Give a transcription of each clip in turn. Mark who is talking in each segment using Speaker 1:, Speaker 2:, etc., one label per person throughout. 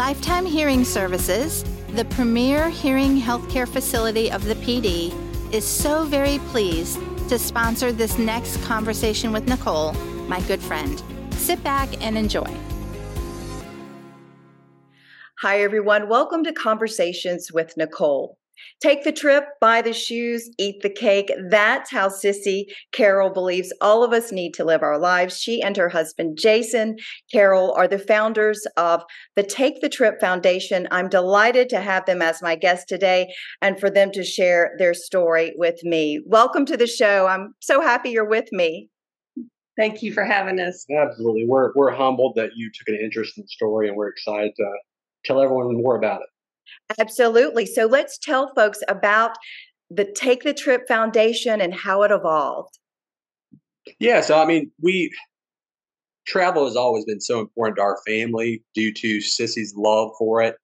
Speaker 1: Lifetime Hearing Services, the premier hearing healthcare facility of the Pee Dee, is so very pleased to sponsor this next conversation with Nicole, my good friend. Sit back and enjoy.
Speaker 2: Hi, everyone. Welcome to Conversations with Nicole. Take the trip, buy the shoes, eat the cake. That's how Cissy Carroll believes all of us need to live our lives. She and her husband, Jason Carroll, are the founders of the Take the Trip Foundation. I'm delighted to have them as my guest today and for them to share their story with me. Welcome to the show. I'm so happy you're with me.
Speaker 3: Thank you for having us.
Speaker 4: Absolutely. We're, we're humbled that you took an interest in the story and we're excited to tell everyone more about it.
Speaker 2: Absolutely. So let's tell folks about the Take the Trip Foundation and how it evolved.
Speaker 4: Yeah, so I mean, we travel has always been so important to our family due to Cissy's love for it.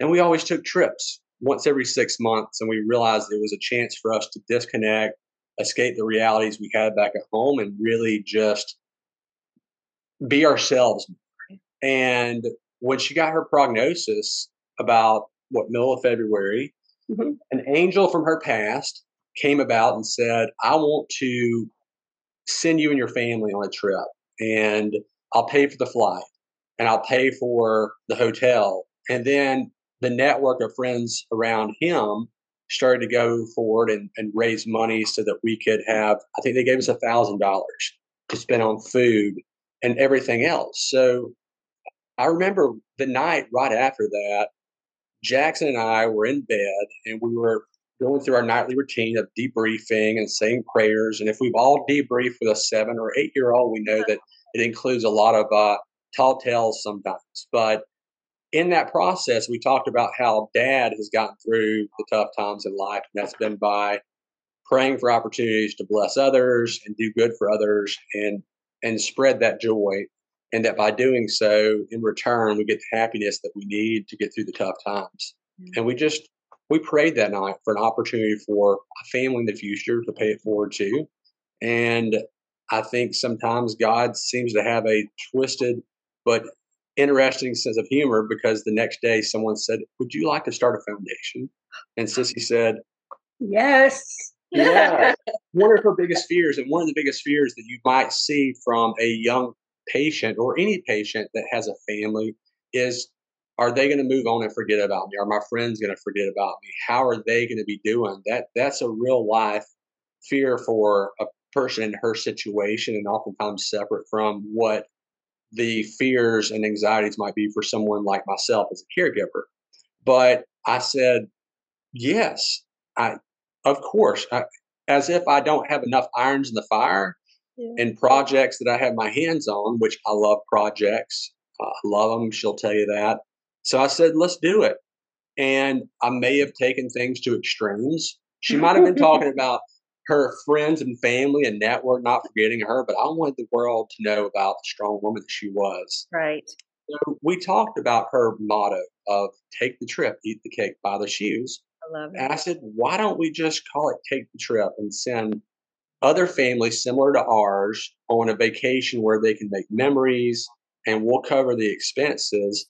Speaker 4: And we always took trips once every six months, and we realized it was a chance for us to disconnect, escape the realities we had back at home, and really just be ourselves. And when she got her prognosis about what middle of February, mm-hmm. an angel from her past came about and said, "I want to send you and your family on a trip, and I'll pay for the flight, and I'll pay for the hotel." And then the network of friends around him started to go forward and, and raise money so that we could have. I think they gave us a thousand dollars to spend on food and everything else. So I remember the night right after that, Jackson and I were in bed and we were going through our nightly routine of debriefing and saying prayers. And if we've all debriefed with a seven or eight year old, we know that it includes a lot of uh, tall tales sometimes. But in that process, we talked about how dad has gotten through the tough times in life, and that's been by praying for opportunities to bless others and do good for others and and spread that joy and that by doing so in return we get the happiness that we need to get through the tough times. Mm-hmm. and we just we prayed that night for an opportunity for a family in the future to pay it forward to. And i think sometimes god seems to have a twisted but interesting sense of humor because the next day someone said would you like to start a foundation? And Cissy said
Speaker 3: yes.
Speaker 4: Yeah. One of her biggest fears and one of the biggest fears that you might see from a young patient or any patient that has a family is are they going to move on and forget about me? Are my friends going to forget about me? How are they going to be doing? That that's a real life fear for a person in her situation and oftentimes separate from what the fears and anxieties might be for someone like myself as a caregiver. But I said, yes, I, of course, I, as if I don't have enough irons in the fire yeah. and projects that I have my hands on, which I love projects. Uh, I love them. She'll tell you that. So I said, let's do it. And I may have taken things to extremes. She might have been talking about her friends and family and network, not forgetting her, but I wanted the world to know about the strong woman that she was.
Speaker 2: Right.
Speaker 4: So we talked about her motto of take the trip, eat the cake, buy the shoes.
Speaker 2: I love it.
Speaker 4: And I said, why don't we just call it take the trip and send other families similar to ours on a vacation where they can make memories and we'll cover the expenses.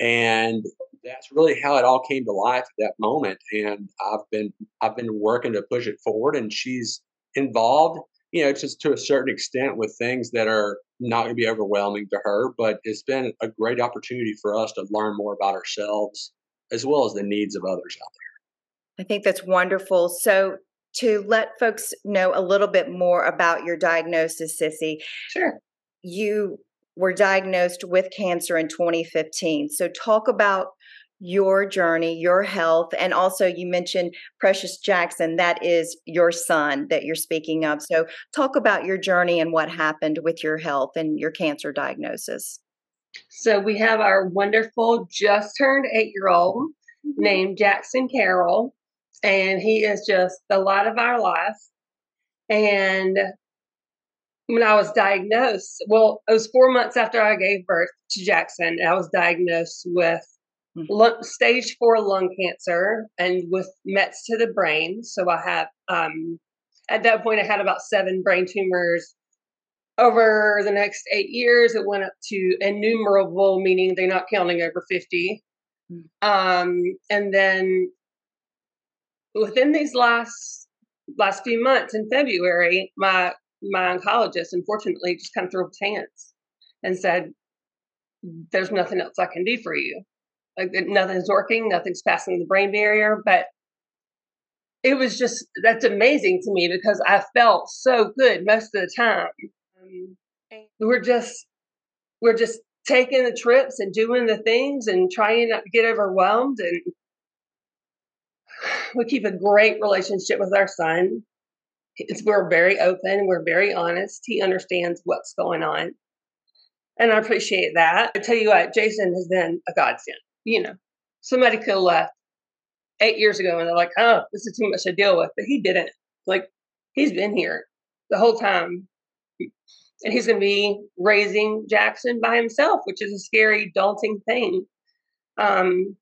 Speaker 4: And that's really how it all came to life at that moment. And I've been I've been working to push it forward and she's involved, you know, just to a certain extent with things that are not going to be overwhelming to her, but it's been a great opportunity for us to learn more about ourselves as well as the needs of others out there.
Speaker 2: I think that's wonderful. So to let folks know a little bit more about your diagnosis, Cissy.
Speaker 3: Sure.
Speaker 2: You were diagnosed with cancer in 2015. So, talk about your journey, your health, and also you mentioned Precious Jackson. That is your son that you're speaking of. So, talk about your journey and what happened with your health and your cancer diagnosis.
Speaker 3: So, we have our wonderful, just turned eight year old mm-hmm. named Jackson Carroll and he is just the light of our life. And when I was diagnosed, well, it was four months after I gave birth to Jackson, I was diagnosed with hmm. lung, stage four lung cancer and with Mets to the brain. So I have, um, at that point, I had about seven brain tumors. Over the next eight years, it went up to innumerable, meaning they're not counting over 50 Mm. Um, and then within these last last few months in February, my my oncologist unfortunately just kind of threw up his hands and said, "There's nothing else I can do for you. Like nothing's working, nothing's passing the brain barrier." But it was just that's amazing to me because I felt so good most of the time. Um, we're just we're just taking the trips and doing the things and trying not to get overwhelmed and we keep a great relationship with our son. It's, we're very open we're very honest he understands what's going on. And i appreciate that. I tell you what jason has been a godsend you know. Somebody could have left eight years ago and they're like oh this is too much to deal with but he didn't. Like he's been here the whole time. And he's going to be raising Jackson by himself, which is a scary, daunting thing. Um,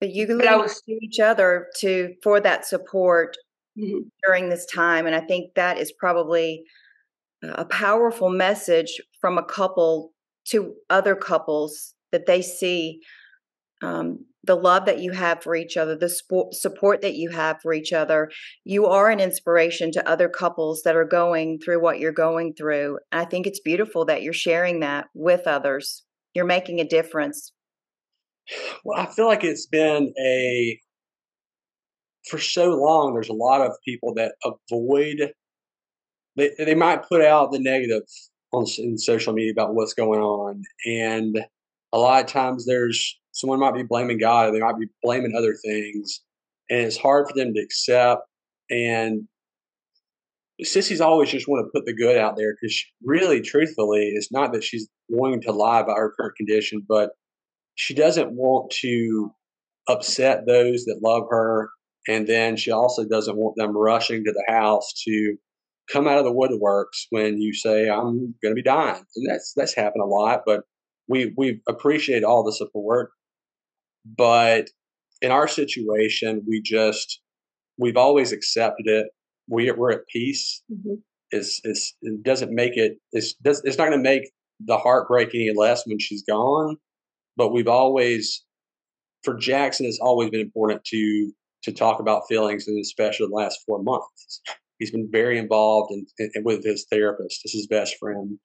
Speaker 2: but you can look to each other to for that support mm-hmm. during this time, and I think that is probably a powerful message from a couple to other couples that they see um, the love that you have for each other, the sp- support that you have for each other. You are an inspiration to other couples that are going through what you're going through. And I think it's beautiful that you're sharing that with others. You're making a difference.
Speaker 4: Well, I feel like it's been a, for so long, there's a lot of people that avoid, they, they might put out the negative on in social media about what's going on. And a lot of times there's someone might be blaming God, they might be blaming other things, and it's hard for them to accept. And Cissy's always just want to put the good out there because really, truthfully, it's not that she's wanting to lie about her current condition, but she doesn't want to upset those that love her. And then she also doesn't want them rushing to the house to come out of the woodworks when you say, I'm going to be dying. And that's, that's happened a lot, but we, we appreciate all the support. But in our situation, we just we've always accepted it. We we're at peace. Mm-hmm. It's, it's it doesn't make it it's it's not going to make the heartbreak any less when she's gone. But we've always for Jackson, it's always been important to to talk about feelings, and especially the last four months. He's been very involved in, in, with his therapist. Is his best friend.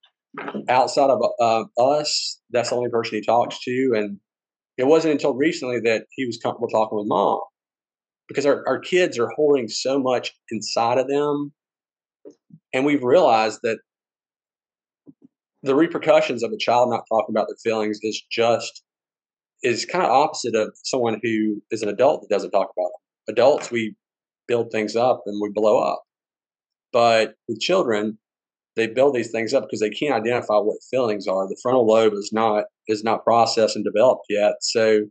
Speaker 4: Outside of uh, us, that's the only person he talks to, and it wasn't until recently that he was comfortable talking with mom because our, our kids are holding so much inside of them. And we've realized that the repercussions of a child not talking about their feelings is just is kind of opposite of someone who is an adult that doesn't talk about them. Adults, we build things up and we blow up. But with children, they build these things up because they can't identify what feelings are. The frontal lobe is not is not processed and developed yet. So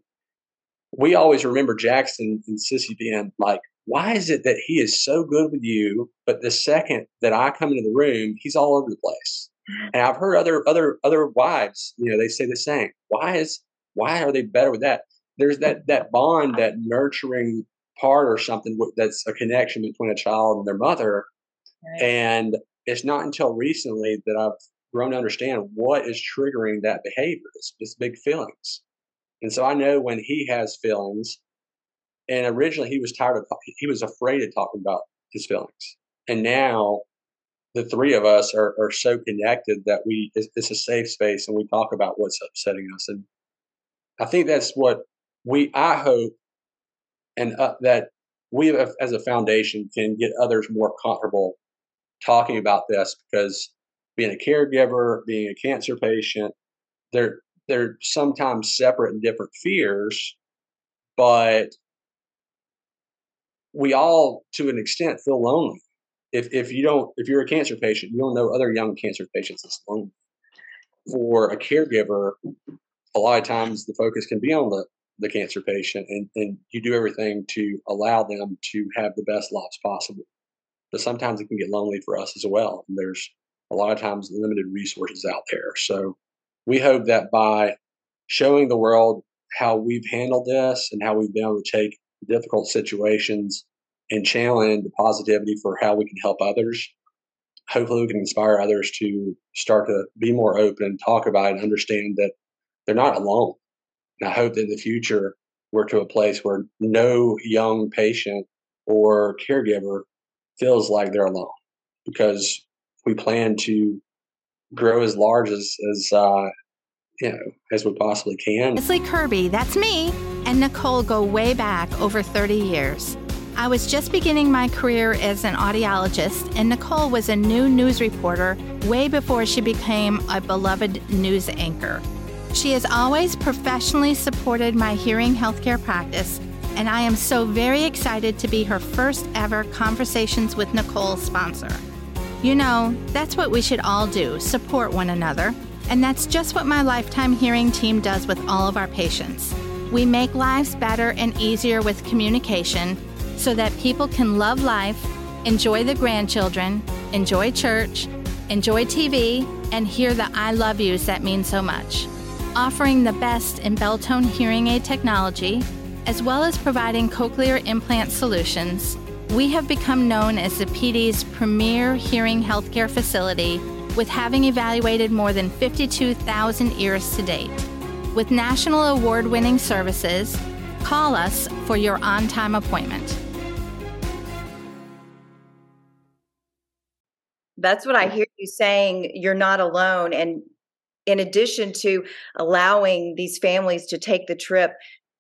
Speaker 4: we always remember Jackson and Cissy being like, why is it that he is so good with you, but the second that I come into the room, he's all over the place? And I've heard other other other wives, you know, they say the same. Why is why are they better with that? There's that that bond, that nurturing part or something that's a connection between a child and their mother. Right. And it's not until recently that I've grown to understand what is triggering that behavior. It's, it's big feelings. And so I know when he has feelings, and originally he was tired of, he was afraid of talking about his feelings. And now the three of us are, are so connected that we, it's, it's a safe space and we talk about what's upsetting us. And I think that's what we, I hope, and uh, that we as a foundation can get others more comfortable talking about this because being a caregiver, being a cancer patient, they're they're sometimes separate and different fears, but we all to an extent feel lonely. If if you don't if you're a cancer patient, you don't know other young cancer patients that's lonely. For a caregiver, a lot of times the focus can be on the the cancer patient and, and you do everything to allow them to have the best lives possible but sometimes it can get lonely for us as well. And there's a lot of times limited resources out there. So we hope that by showing the world how we've handled this and how we've been able to take difficult situations and channel into positivity for how we can help others. Hopefully, we can inspire others to start to be more open and talk about and understand that they're not alone. And I hope that in the future we're to a place where no young patient or caregiver feels like they're alone because we plan to grow as large as, as uh, you know, as we possibly can.
Speaker 1: Leslie Kirby, that's me, and Nicole go way back over 30 years. I was just beginning my career as an audiologist, and Nicole was a new news reporter way before she became a beloved news anchor. She has always professionally supported my hearing healthcare practice, and I am so very excited to be her first ever Conversations with Nicole sponsor. You know, that's what we should all do support one another. And that's just what my Lifetime Hearing team does with all of our patients. We make lives better and easier with communication so that people can love life, enjoy the grandchildren, enjoy church, enjoy TV, and hear the I love yous that mean so much. Offering the best in Beltone hearing aid technology, as well as providing cochlear implant solutions, we have become known as the Pee Dee's premier hearing healthcare facility with having evaluated more than 52,000 ears to date. With national award winning services, call us for your on time appointment.
Speaker 2: That's what I hear you saying. You're not alone. And in addition to allowing these families to take the trip,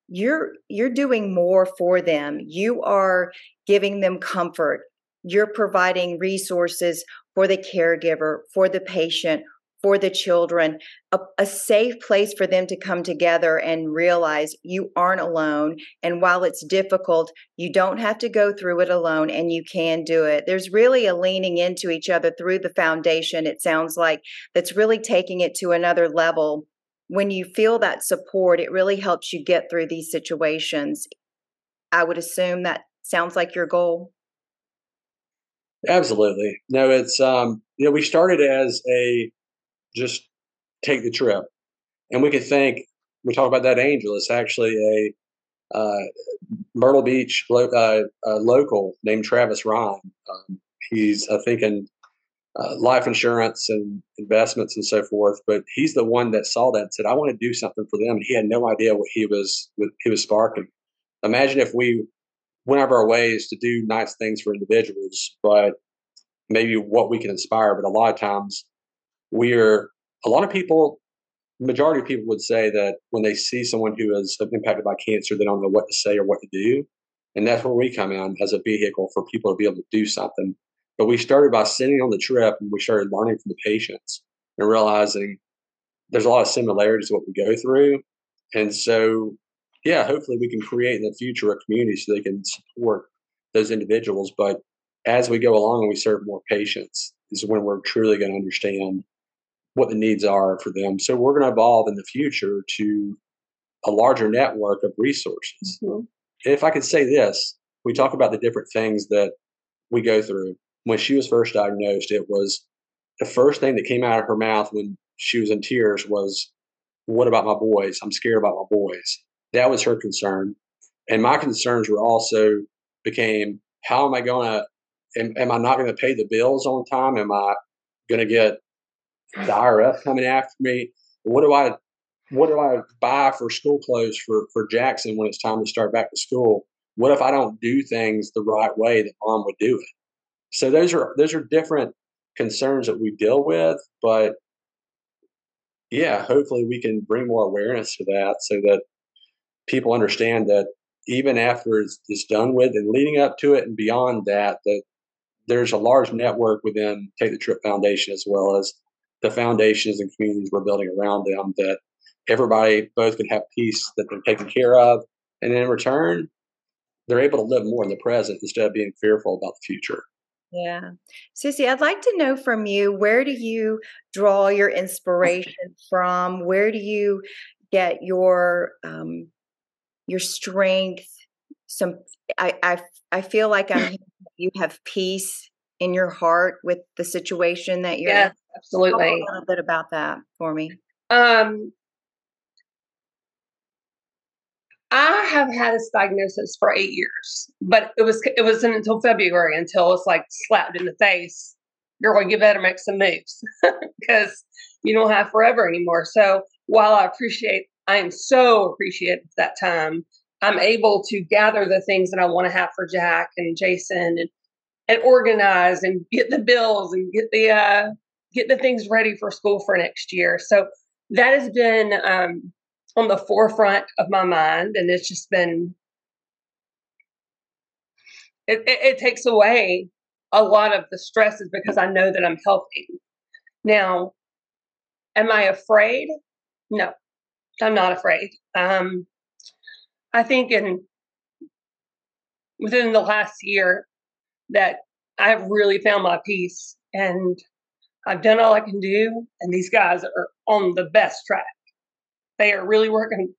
Speaker 2: you're you're doing more for them. You are giving them comfort. You're providing resources for the caregiver, for the patient, for the children, a, a, safe place for them to come together and realize you aren't alone. And while it's difficult, you don't have to go through it alone and you can do it. There's really a leaning into each other through the foundation, it sounds like, that's really taking it to another level. When you feel that support, it really helps you get through these situations. I would assume that sounds like your goal.
Speaker 4: Absolutely. No, it's um, you know, we started as a just take the trip, and we could think we talk about that angel. It's actually a uh, Myrtle Beach lo- uh, local named Travis Ryan. Um, he's I think in uh, life insurance and investments and so forth, but he's the one that saw that and said, "I want to do something for them." And he had no idea what he was what he was sparking. Imagine if we went out of our ways to do nice things for individuals, but maybe what we can inspire. But a lot of times, we're a lot of people. Majority of people would say that when they see someone who is impacted by cancer, they don't know what to say or what to do, and that's where we come in as a vehicle for people to be able to do something. But we started by sitting on the trip, and we started learning from the patients and realizing there's a lot of similarities to what we go through, and so yeah, hopefully we can create in the future a community so they can support those individuals. But as we go along and we serve more patients, is when we're truly going to understand what the needs are for them. So we're going to evolve in the future to a larger network of resources. Mm-hmm. If I could say this, we talk about the different things that we go through. When she was first diagnosed, it was the first thing that came out of her mouth when she was in tears was, What about my boys? I'm scared about my boys. That was her concern. And my concerns were also became how am I going to, am, am I not going to pay the bills on time? Am I going to get the IRS coming after me? What do I, what do I buy for school clothes for, for Jackson when it's time to start back to school? What if I don't do things the right way that mom would do it? So those are, those are different concerns that we deal with, but yeah, hopefully we can bring more awareness to that so that people understand that even after it's, it's done with and leading up to it and beyond that, that there's a large network within Take the Trip Foundation as well as the foundations and communities we're building around them that everybody both can have peace that they're taken care of. And in return, they're able to live more in the present instead of being fearful about the future.
Speaker 2: Yeah. Cissy, I'd like to know from you where do you draw your inspiration from? Where do you get your um, your strength some i i, I feel like i'm you have peace in your heart with the situation that you're
Speaker 3: yes, in. absolutely
Speaker 2: Talk a little bit about that for me
Speaker 3: um I have had this diagnosis for eight years, but it was it wasn't until February until it's like slapped in the face. Girl, you better make some moves because you don't have forever anymore. So while I appreciate I am so appreciative that time. I'm able to gather the things that I want to have for Jack and Jason and and organize and get the bills and get the uh, get the things ready for school for next year. So that has been um, on the forefront of my mind, and it's just been it, it, it takes away a lot of the stresses because I know that I'm helping. Now, am I afraid? No, I'm not afraid. Um, I think in within the last year that I've really found my peace and I've done all I can do, and these guys are on the best track. They are really working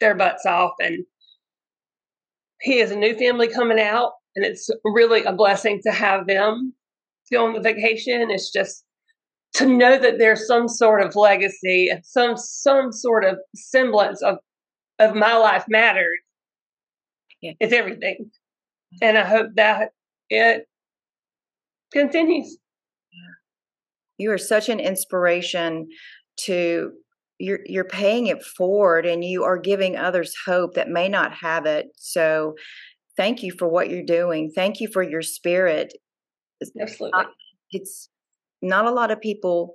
Speaker 3: their butts off, and he has a new family coming out, and it's really a blessing to have them go on the vacation. It's just to know that there's some sort of legacy and some some sort of semblance of of my life matters. Yeah. It's everything, and I hope that it continues.
Speaker 2: You are such an inspiration to you're you're paying it forward and you are giving others hope that may not have it. So thank you for what you're doing. Thank you for your spirit.
Speaker 3: Absolutely.
Speaker 2: Not, it's not a lot of people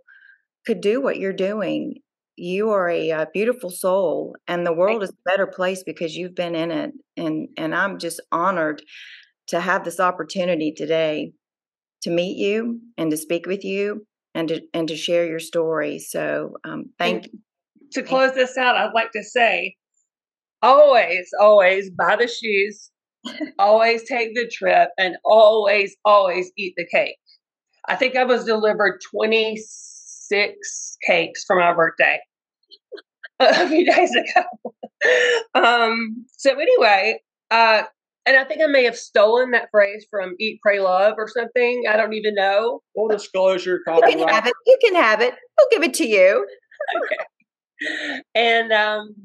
Speaker 2: could do what you're doing. You are a, a beautiful soul, and the world is a better place because you've been in it. And and I'm just honored to have this opportunity today to meet you and to speak with you and to and to share your story. So um, thank
Speaker 3: you. To close this out, I'd like to say, always, always buy the shoes, always take the trip, and always, always eat the cake. I think I was delivered 26 cakes for my birthday a few days ago. um, so anyway, uh, and I think I may have stolen that phrase from Eat, Pray, Love or something. I don't even know.
Speaker 4: Full disclosure,
Speaker 2: copyright. You can have it. You can have it. We'll give it to you.
Speaker 3: okay. And um,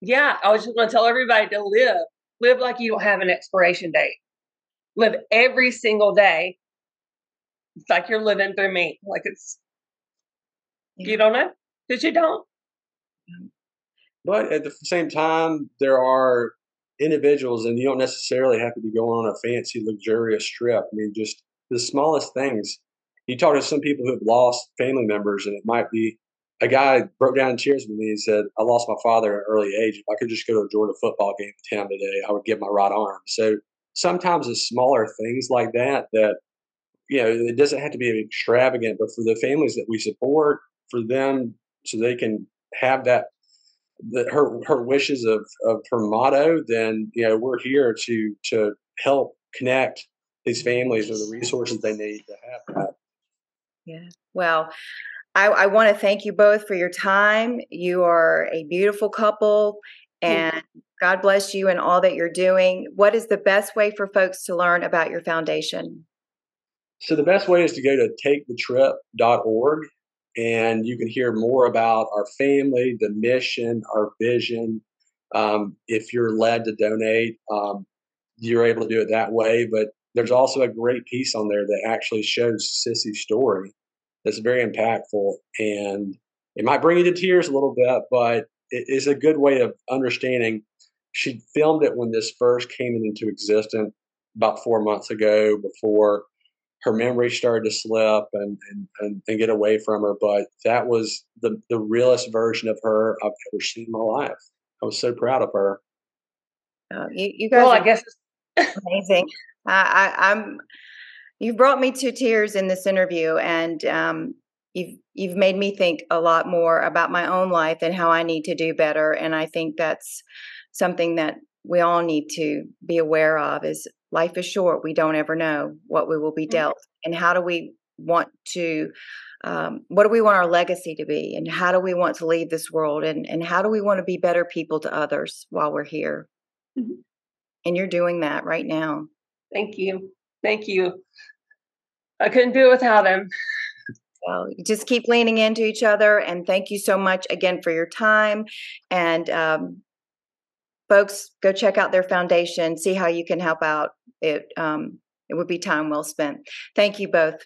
Speaker 3: yeah, I was just going to tell everybody to live, live like you don't have an expiration date. Live every single day It's like you're living through me. Like it's yeah. you don't know because you don't.
Speaker 4: But at the same time, there are individuals, and you don't necessarily have to be going on a fancy, luxurious trip. I mean, just the smallest things. You talk to some people who have lost family members, and it might be a guy broke down in tears with me and said, I lost my father at an early age. If I could just go to a Georgia football game in town today, I would give my right arm. So sometimes it's smaller things like that that, you know, it doesn't have to be extravagant, but for the families that we support, for them so they can have that the, her her wishes of of her motto, then you know we're here to to help connect these families with the resources they need to have that.
Speaker 2: Yeah. Well, I, I want to thank you both for your time. You are a beautiful couple, and God bless you and all that you're doing. What is the best way for folks to learn about your foundation?
Speaker 4: So the best way is to go to takethetrip.org and you can hear more about our family, the mission, our vision. Um, if you're led to donate, um, you're able to do it that way. But there's also a great piece on there that actually shows Cissy's story that's very impactful. And it might bring you to tears a little bit, but it is a good way of understanding. She filmed it when this first came into existence about four months ago before her memory started to slip and, and, and, and, get away from her. But that was the, the realest version of her I've ever seen in my life. I was so proud of her.
Speaker 2: Uh, you, you guys,
Speaker 3: well, I guess
Speaker 2: amazing. I, I, am You've brought me to tears in this interview, and um, you've you've made me think a lot more about my own life and how I need to do better. And I think that's something that we all need to be aware of. Is life is short. We don't ever know what we will be mm-hmm. dealt. And how do we want to, um, what do we want our legacy to be? And how do we want to leave this world? And, and how do we want to be better people to others while we're here? Mm-hmm. And you're doing that right now.
Speaker 3: Thank you. Thank you. I couldn't do it without him.
Speaker 2: Well, just keep leaning into each other. And thank you so much again for your time. And um, folks, go check out their foundation, see how you can help out. It um, it would be time well spent. Thank you both.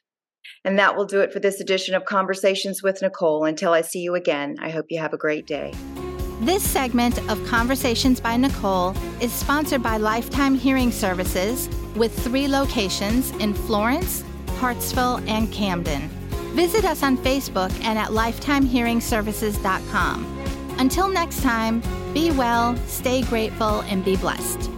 Speaker 2: And that will do it for this edition of Conversations with Nicole. Until I see you again, I hope you have a great day.
Speaker 1: This segment of Conversations by Nicole is sponsored by Lifetime Hearing Services with three locations in Florence, Hartsville, and Camden. Visit us on Facebook and at lifetimehearingservices.com. Until next time, be well, stay grateful, and be blessed.